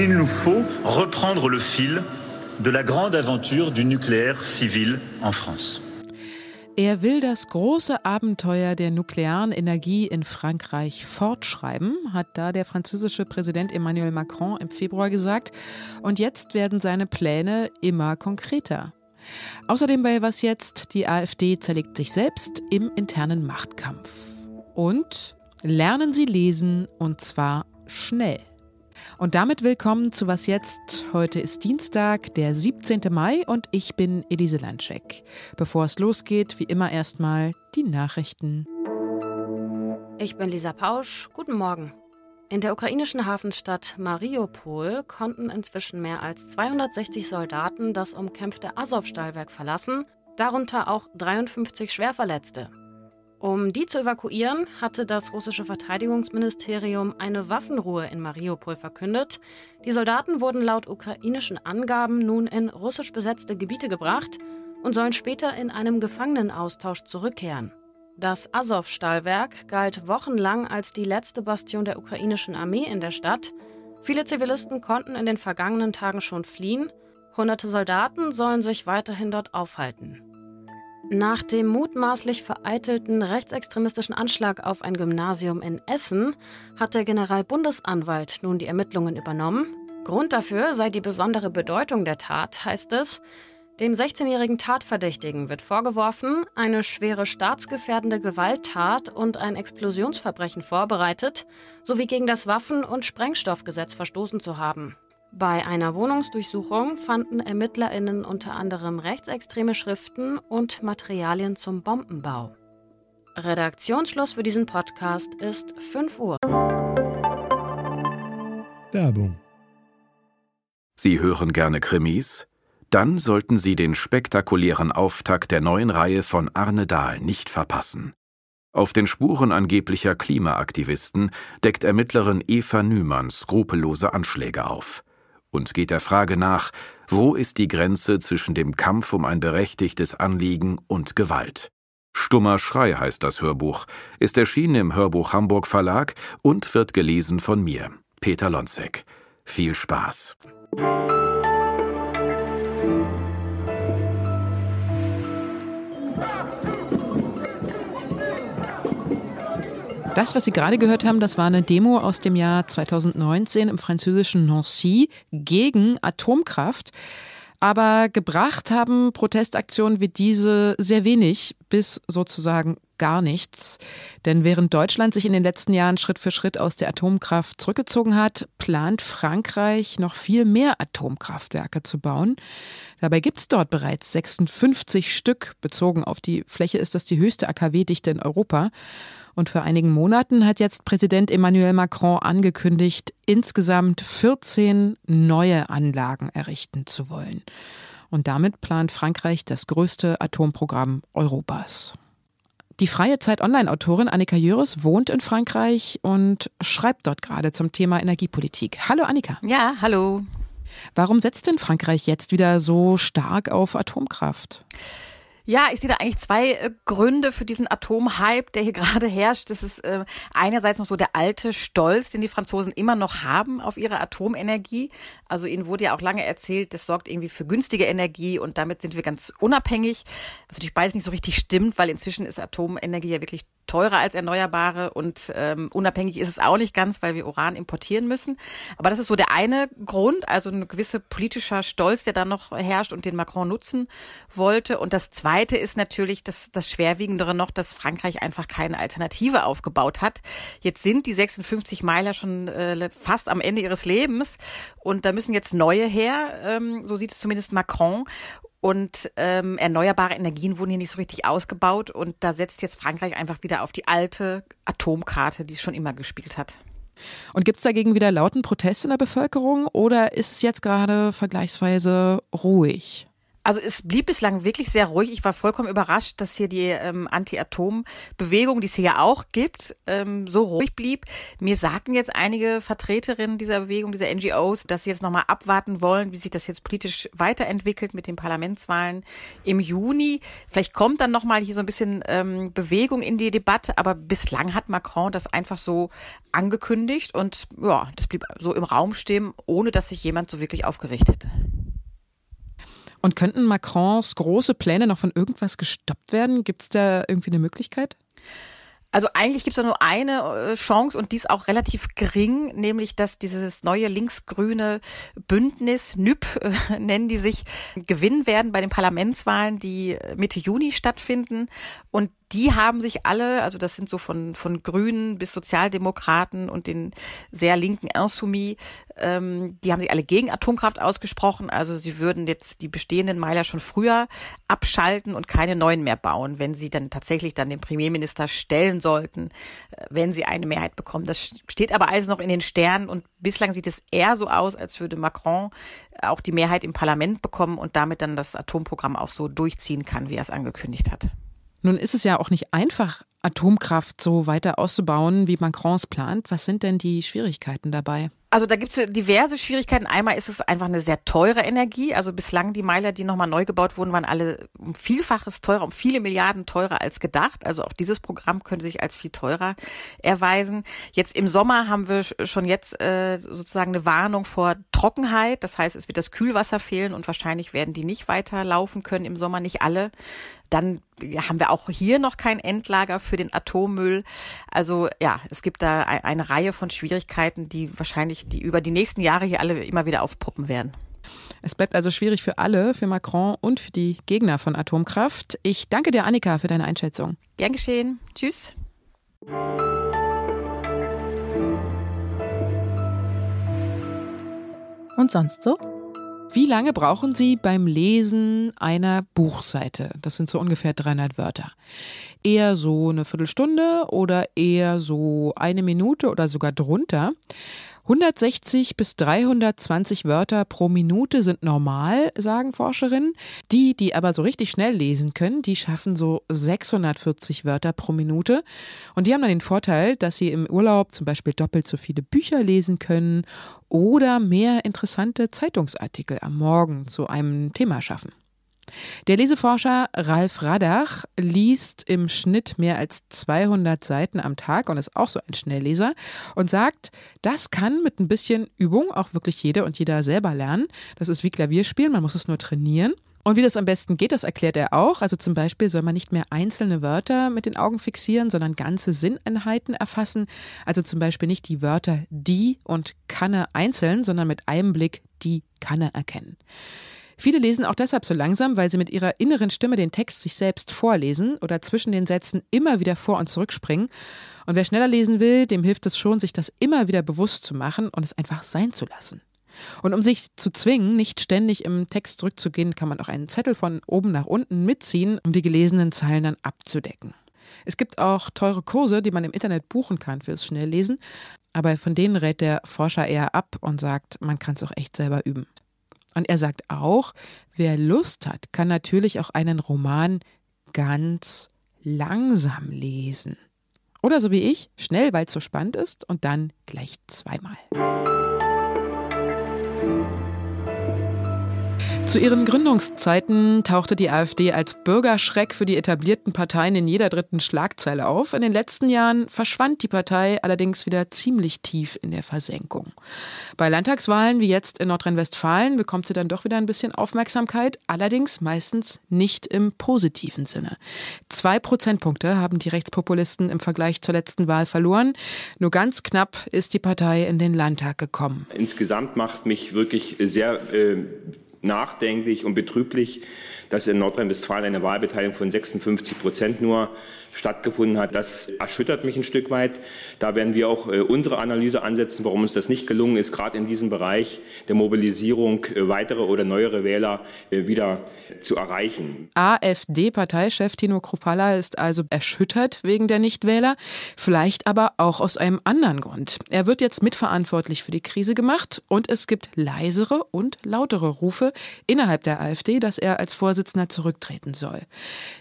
Il nous faut reprendre le fil de la grande aventure du nucléaire civil en France. Er will das große Abenteuer der nuklearen Energie in Frankreich fortschreiben, hat da der französische Präsident Emmanuel Macron im Februar gesagt. Und jetzt werden seine Pläne immer konkreter. Außerdem bei Was jetzt? Die AfD zerlegt sich selbst im internen Machtkampf. Und lernen Sie lesen und zwar schnell. Und damit willkommen zu Was jetzt? Heute ist Dienstag, der 17. Mai und ich bin Elise Landscheck. Bevor es losgeht, wie immer erstmal die Nachrichten. Ich bin Lisa Pausch. Guten Morgen. In der ukrainischen Hafenstadt Mariupol konnten inzwischen mehr als 260 Soldaten das umkämpfte Azov-Stahlwerk verlassen, darunter auch 53 Schwerverletzte. Um die zu evakuieren, hatte das russische Verteidigungsministerium eine Waffenruhe in Mariupol verkündet. Die Soldaten wurden laut ukrainischen Angaben nun in russisch besetzte Gebiete gebracht und sollen später in einem Gefangenenaustausch zurückkehren. Das Azov-Stahlwerk galt wochenlang als die letzte Bastion der ukrainischen Armee in der Stadt. Viele Zivilisten konnten in den vergangenen Tagen schon fliehen. Hunderte Soldaten sollen sich weiterhin dort aufhalten. Nach dem mutmaßlich vereitelten rechtsextremistischen Anschlag auf ein Gymnasium in Essen hat der Generalbundesanwalt nun die Ermittlungen übernommen. Grund dafür sei die besondere Bedeutung der Tat, heißt es. Dem 16-jährigen Tatverdächtigen wird vorgeworfen, eine schwere staatsgefährdende Gewalttat und ein Explosionsverbrechen vorbereitet sowie gegen das Waffen- und Sprengstoffgesetz verstoßen zu haben. Bei einer Wohnungsdurchsuchung fanden ErmittlerInnen unter anderem rechtsextreme Schriften und Materialien zum Bombenbau. Redaktionsschluss für diesen Podcast ist 5 Uhr. Werbung. Sie hören gerne Krimis? Dann sollten Sie den spektakulären Auftakt der neuen Reihe von Arne Dahl nicht verpassen. Auf den Spuren angeblicher Klimaaktivisten deckt Ermittlerin Eva Nümann skrupellose Anschläge auf und geht der Frage nach, wo ist die Grenze zwischen dem Kampf um ein berechtigtes Anliegen und Gewalt. Stummer Schrei heißt das Hörbuch, ist erschienen im Hörbuch Hamburg Verlag und wird gelesen von mir, Peter Lonzek. Viel Spaß. Das, was Sie gerade gehört haben, das war eine Demo aus dem Jahr 2019 im französischen Nancy gegen Atomkraft. Aber gebracht haben Protestaktionen wie diese sehr wenig bis sozusagen gar nichts. Denn während Deutschland sich in den letzten Jahren Schritt für Schritt aus der Atomkraft zurückgezogen hat, plant Frankreich noch viel mehr Atomkraftwerke zu bauen. Dabei gibt es dort bereits 56 Stück. Bezogen auf die Fläche ist das die höchste AKW-Dichte in Europa. Und vor einigen Monaten hat jetzt Präsident Emmanuel Macron angekündigt, insgesamt 14 neue Anlagen errichten zu wollen. Und damit plant Frankreich das größte Atomprogramm Europas. Die freie Zeit Online-Autorin Annika Jöris wohnt in Frankreich und schreibt dort gerade zum Thema Energiepolitik. Hallo Annika. Ja, hallo. Warum setzt denn Frankreich jetzt wieder so stark auf Atomkraft? Ja, ich sehe da eigentlich zwei äh, Gründe für diesen Atomhype, der hier gerade herrscht. Das ist äh, einerseits noch so der alte Stolz, den die Franzosen immer noch haben auf ihre Atomenergie. Also ihnen wurde ja auch lange erzählt, das sorgt irgendwie für günstige Energie und damit sind wir ganz unabhängig. Was natürlich beides nicht so richtig stimmt, weil inzwischen ist Atomenergie ja wirklich teurer als Erneuerbare und ähm, unabhängig ist es auch nicht ganz, weil wir Uran importieren müssen. Aber das ist so der eine Grund, also ein gewisser politischer Stolz, der da noch herrscht und den Macron nutzen wollte. Und das zweite ist natürlich das, das Schwerwiegendere noch, dass Frankreich einfach keine Alternative aufgebaut hat. Jetzt sind die 56 Meiler schon äh, fast am Ende ihres Lebens und da müssen jetzt neue her. Ähm, so sieht es zumindest Macron. Und ähm, erneuerbare Energien wurden hier nicht so richtig ausgebaut. Und da setzt jetzt Frankreich einfach wieder auf die alte Atomkarte, die es schon immer gespielt hat. Und gibt es dagegen wieder lauten Protest in der Bevölkerung oder ist es jetzt gerade vergleichsweise ruhig? Also es blieb bislang wirklich sehr ruhig. Ich war vollkommen überrascht, dass hier die ähm, Anti-Atom-Bewegung, die es hier ja auch gibt, ähm, so ruhig blieb. Mir sagten jetzt einige Vertreterinnen dieser Bewegung, dieser NGOs, dass sie jetzt nochmal abwarten wollen, wie sich das jetzt politisch weiterentwickelt mit den Parlamentswahlen im Juni. Vielleicht kommt dann nochmal hier so ein bisschen ähm, Bewegung in die Debatte, aber bislang hat Macron das einfach so angekündigt und ja, das blieb so im Raum stehen, ohne dass sich jemand so wirklich aufgerichtet hätte. Und könnten Macrons große Pläne noch von irgendwas gestoppt werden? Gibt es da irgendwie eine Möglichkeit? Also eigentlich gibt es nur eine äh, Chance und die ist auch relativ gering, nämlich dass dieses neue linksgrüne Bündnis, NÜP äh, nennen die sich, gewinnen werden bei den Parlamentswahlen, die Mitte Juni stattfinden. Und die haben sich alle, also das sind so von, von Grünen bis Sozialdemokraten und den sehr linken Insoumis, ähm, die haben sich alle gegen Atomkraft ausgesprochen. Also sie würden jetzt die bestehenden Meiler schon früher abschalten und keine neuen mehr bauen, wenn sie dann tatsächlich dann den Premierminister stellen sollten, äh, wenn sie eine Mehrheit bekommen. Das steht aber alles noch in den Sternen und bislang sieht es eher so aus, als würde Macron auch die Mehrheit im Parlament bekommen und damit dann das Atomprogramm auch so durchziehen kann, wie er es angekündigt hat. Nun ist es ja auch nicht einfach, Atomkraft so weiter auszubauen, wie Macrons plant. Was sind denn die Schwierigkeiten dabei? Also da gibt es diverse Schwierigkeiten. Einmal ist es einfach eine sehr teure Energie. Also bislang die Meiler, die nochmal neu gebaut wurden, waren alle um Vielfaches teurer, um viele Milliarden teurer als gedacht. Also auch dieses Programm könnte sich als viel teurer erweisen. Jetzt im Sommer haben wir schon jetzt äh, sozusagen eine Warnung vor Trockenheit. Das heißt, es wird das Kühlwasser fehlen und wahrscheinlich werden die nicht weiter laufen können im Sommer, nicht alle. Dann haben wir auch hier noch kein Endlager für den Atommüll. Also ja, es gibt da eine Reihe von Schwierigkeiten, die wahrscheinlich die über die nächsten Jahre hier alle immer wieder aufpuppen werden. Es bleibt also schwierig für alle, für Macron und für die Gegner von Atomkraft. Ich danke dir, Annika, für deine Einschätzung. Gern geschehen. Tschüss. Und sonst so? Wie lange brauchen Sie beim Lesen einer Buchseite? Das sind so ungefähr 300 Wörter. Eher so eine Viertelstunde oder eher so eine Minute oder sogar drunter. 160 bis 320 Wörter pro Minute sind normal, sagen Forscherinnen. Die, die aber so richtig schnell lesen können, die schaffen so 640 Wörter pro Minute. Und die haben dann den Vorteil, dass sie im Urlaub zum Beispiel doppelt so viele Bücher lesen können oder mehr interessante Zeitungsartikel am Morgen zu einem Thema schaffen. Der Leseforscher Ralf Radach liest im Schnitt mehr als 200 Seiten am Tag und ist auch so ein Schnellleser und sagt, das kann mit ein bisschen Übung auch wirklich jede und jeder selber lernen. Das ist wie Klavierspielen, man muss es nur trainieren. Und wie das am besten geht, das erklärt er auch. Also zum Beispiel soll man nicht mehr einzelne Wörter mit den Augen fixieren, sondern ganze Sinneinheiten erfassen. Also zum Beispiel nicht die Wörter die und Kanne einzeln, sondern mit einem Blick die Kanne erkennen. Viele lesen auch deshalb so langsam, weil sie mit ihrer inneren Stimme den Text sich selbst vorlesen oder zwischen den Sätzen immer wieder vor und zurückspringen. Und wer schneller lesen will, dem hilft es schon, sich das immer wieder bewusst zu machen und es einfach sein zu lassen. Und um sich zu zwingen, nicht ständig im Text zurückzugehen, kann man auch einen Zettel von oben nach unten mitziehen, um die gelesenen Zeilen dann abzudecken. Es gibt auch teure Kurse, die man im Internet buchen kann fürs Schnelllesen, aber von denen rät der Forscher eher ab und sagt, man kann es auch echt selber üben. Und er sagt auch, wer Lust hat, kann natürlich auch einen Roman ganz langsam lesen. Oder so wie ich, schnell, weil es so spannend ist und dann gleich zweimal. Zu ihren Gründungszeiten tauchte die AfD als Bürgerschreck für die etablierten Parteien in jeder dritten Schlagzeile auf. In den letzten Jahren verschwand die Partei allerdings wieder ziemlich tief in der Versenkung. Bei Landtagswahlen wie jetzt in Nordrhein-Westfalen bekommt sie dann doch wieder ein bisschen Aufmerksamkeit, allerdings meistens nicht im positiven Sinne. Zwei Prozentpunkte haben die Rechtspopulisten im Vergleich zur letzten Wahl verloren. Nur ganz knapp ist die Partei in den Landtag gekommen. Insgesamt macht mich wirklich sehr äh nachdenklich und betrüblich, dass in Nordrhein-Westfalen eine Wahlbeteiligung von 56 Prozent nur stattgefunden hat. Das erschüttert mich ein Stück weit. Da werden wir auch äh, unsere Analyse ansetzen, warum uns das nicht gelungen ist, gerade in diesem Bereich der Mobilisierung äh, weitere oder neuere Wähler äh, wieder zu erreichen. AfD-Parteichef Tino Kropala ist also erschüttert wegen der Nichtwähler, vielleicht aber auch aus einem anderen Grund. Er wird jetzt mitverantwortlich für die Krise gemacht und es gibt leisere und lautere Rufe, innerhalb der AfD, dass er als Vorsitzender zurücktreten soll.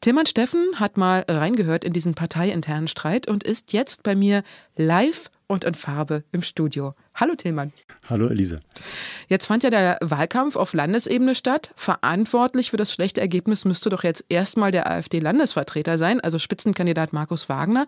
Tilman Steffen hat mal reingehört in diesen parteiinternen Streit und ist jetzt bei mir live und in Farbe im Studio. Hallo Tillmann. Hallo Elise. Jetzt fand ja der Wahlkampf auf Landesebene statt. Verantwortlich für das schlechte Ergebnis müsste doch jetzt erstmal der AfD-Landesvertreter sein, also Spitzenkandidat Markus Wagner.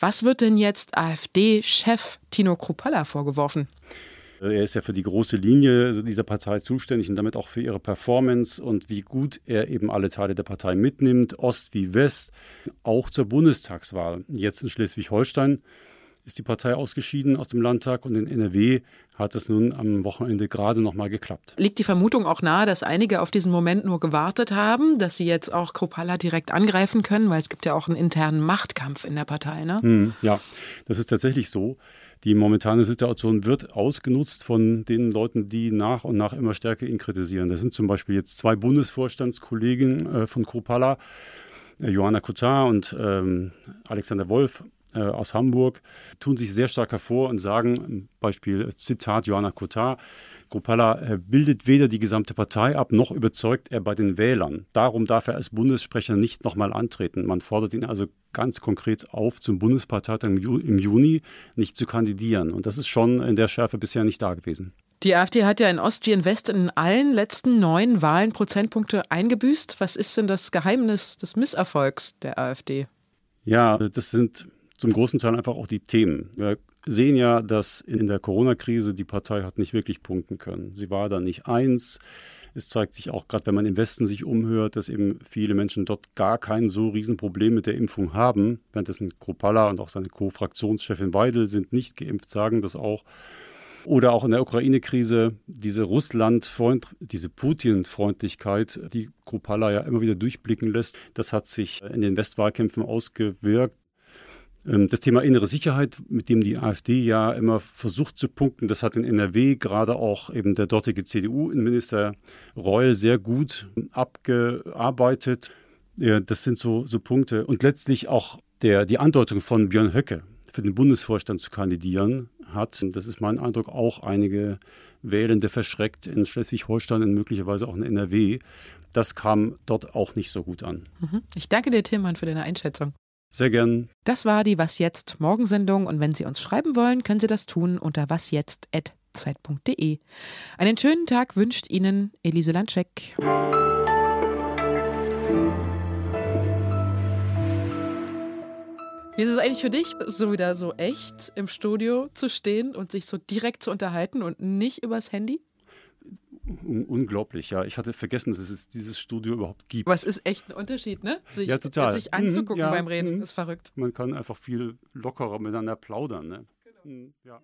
Was wird denn jetzt AfD-Chef Tino Kruppalla vorgeworfen? Er ist ja für die große Linie dieser Partei zuständig und damit auch für ihre Performance und wie gut er eben alle Teile der Partei mitnimmt, Ost wie West, auch zur Bundestagswahl. Jetzt in Schleswig-Holstein ist die Partei ausgeschieden aus dem Landtag und in NRW hat es nun am Wochenende gerade noch mal geklappt. Liegt die Vermutung auch nahe, dass einige auf diesen Moment nur gewartet haben, dass sie jetzt auch Kropala direkt angreifen können, weil es gibt ja auch einen internen Machtkampf in der Partei, ne? Hm, ja, das ist tatsächlich so. Die momentane Situation wird ausgenutzt von den Leuten, die nach und nach immer stärker ihn kritisieren. Das sind zum Beispiel jetzt zwei Bundesvorstandskollegen äh, von Kropala, äh, Johanna Kutar und ähm, Alexander Wolf aus Hamburg tun sich sehr stark hervor und sagen, Beispiel Zitat Johanna Kotar, Kropala äh, bildet weder die gesamte Partei ab, noch überzeugt er bei den Wählern. Darum darf er als Bundessprecher nicht nochmal antreten. Man fordert ihn also ganz konkret auf, zum Bundesparteitag im Juni nicht zu kandidieren. Und das ist schon in der Schärfe bisher nicht da gewesen. Die AfD hat ja in Ost wie in West in allen letzten neun Wahlen Prozentpunkte eingebüßt. Was ist denn das Geheimnis des Misserfolgs der AfD? Ja, das sind zum großen Teil einfach auch die Themen. Wir sehen ja, dass in der Corona-Krise die Partei hat nicht wirklich punkten können. Sie war da nicht eins. Es zeigt sich auch gerade, wenn man im Westen sich umhört, dass eben viele Menschen dort gar kein so Riesenproblem mit der Impfung haben. Währenddessen Kropala und auch seine Co-Fraktionschefin Weidel sind nicht geimpft, sagen das auch. Oder auch in der Ukraine-Krise diese Russland-Freund, diese Putin-Freundlichkeit, die Kropala ja immer wieder durchblicken lässt, das hat sich in den Westwahlkämpfen ausgewirkt. Ähm, das Thema innere Sicherheit, mit dem die AfD ja immer versucht zu punkten, das hat in NRW gerade auch eben der dortige CDU-Innenminister Reul sehr gut abgearbeitet. Das sind so, so Punkte. Und letztlich auch der, die Andeutung von Björn Höcke für den Bundesvorstand zu kandidieren hat, das ist mein Eindruck, auch einige Wählende verschreckt in Schleswig-Holstein und möglicherweise auch in NRW. Das kam dort auch nicht so gut an. Mhm. Ich danke dir, Tillmann, für deine Einschätzung. Sehr gern. Das war die Was jetzt Morgensendung und wenn Sie uns schreiben wollen, können Sie das tun unter wasjetzt@zeit.de. Einen schönen Tag wünscht Ihnen Elise Landscheck. Wie ist es eigentlich für dich, so wieder so echt im Studio zu stehen und sich so direkt zu unterhalten und nicht übers Handy? Un unglaublich, ja. Ich hatte vergessen, dass es dieses Studio überhaupt gibt. Aber es ist echt ein Unterschied, ne? Sich, ja, total. sich anzugucken mhm, ja, beim Reden, mhm. ist verrückt. Man kann einfach viel lockerer miteinander plaudern, ne? Genau. Mhm, ja.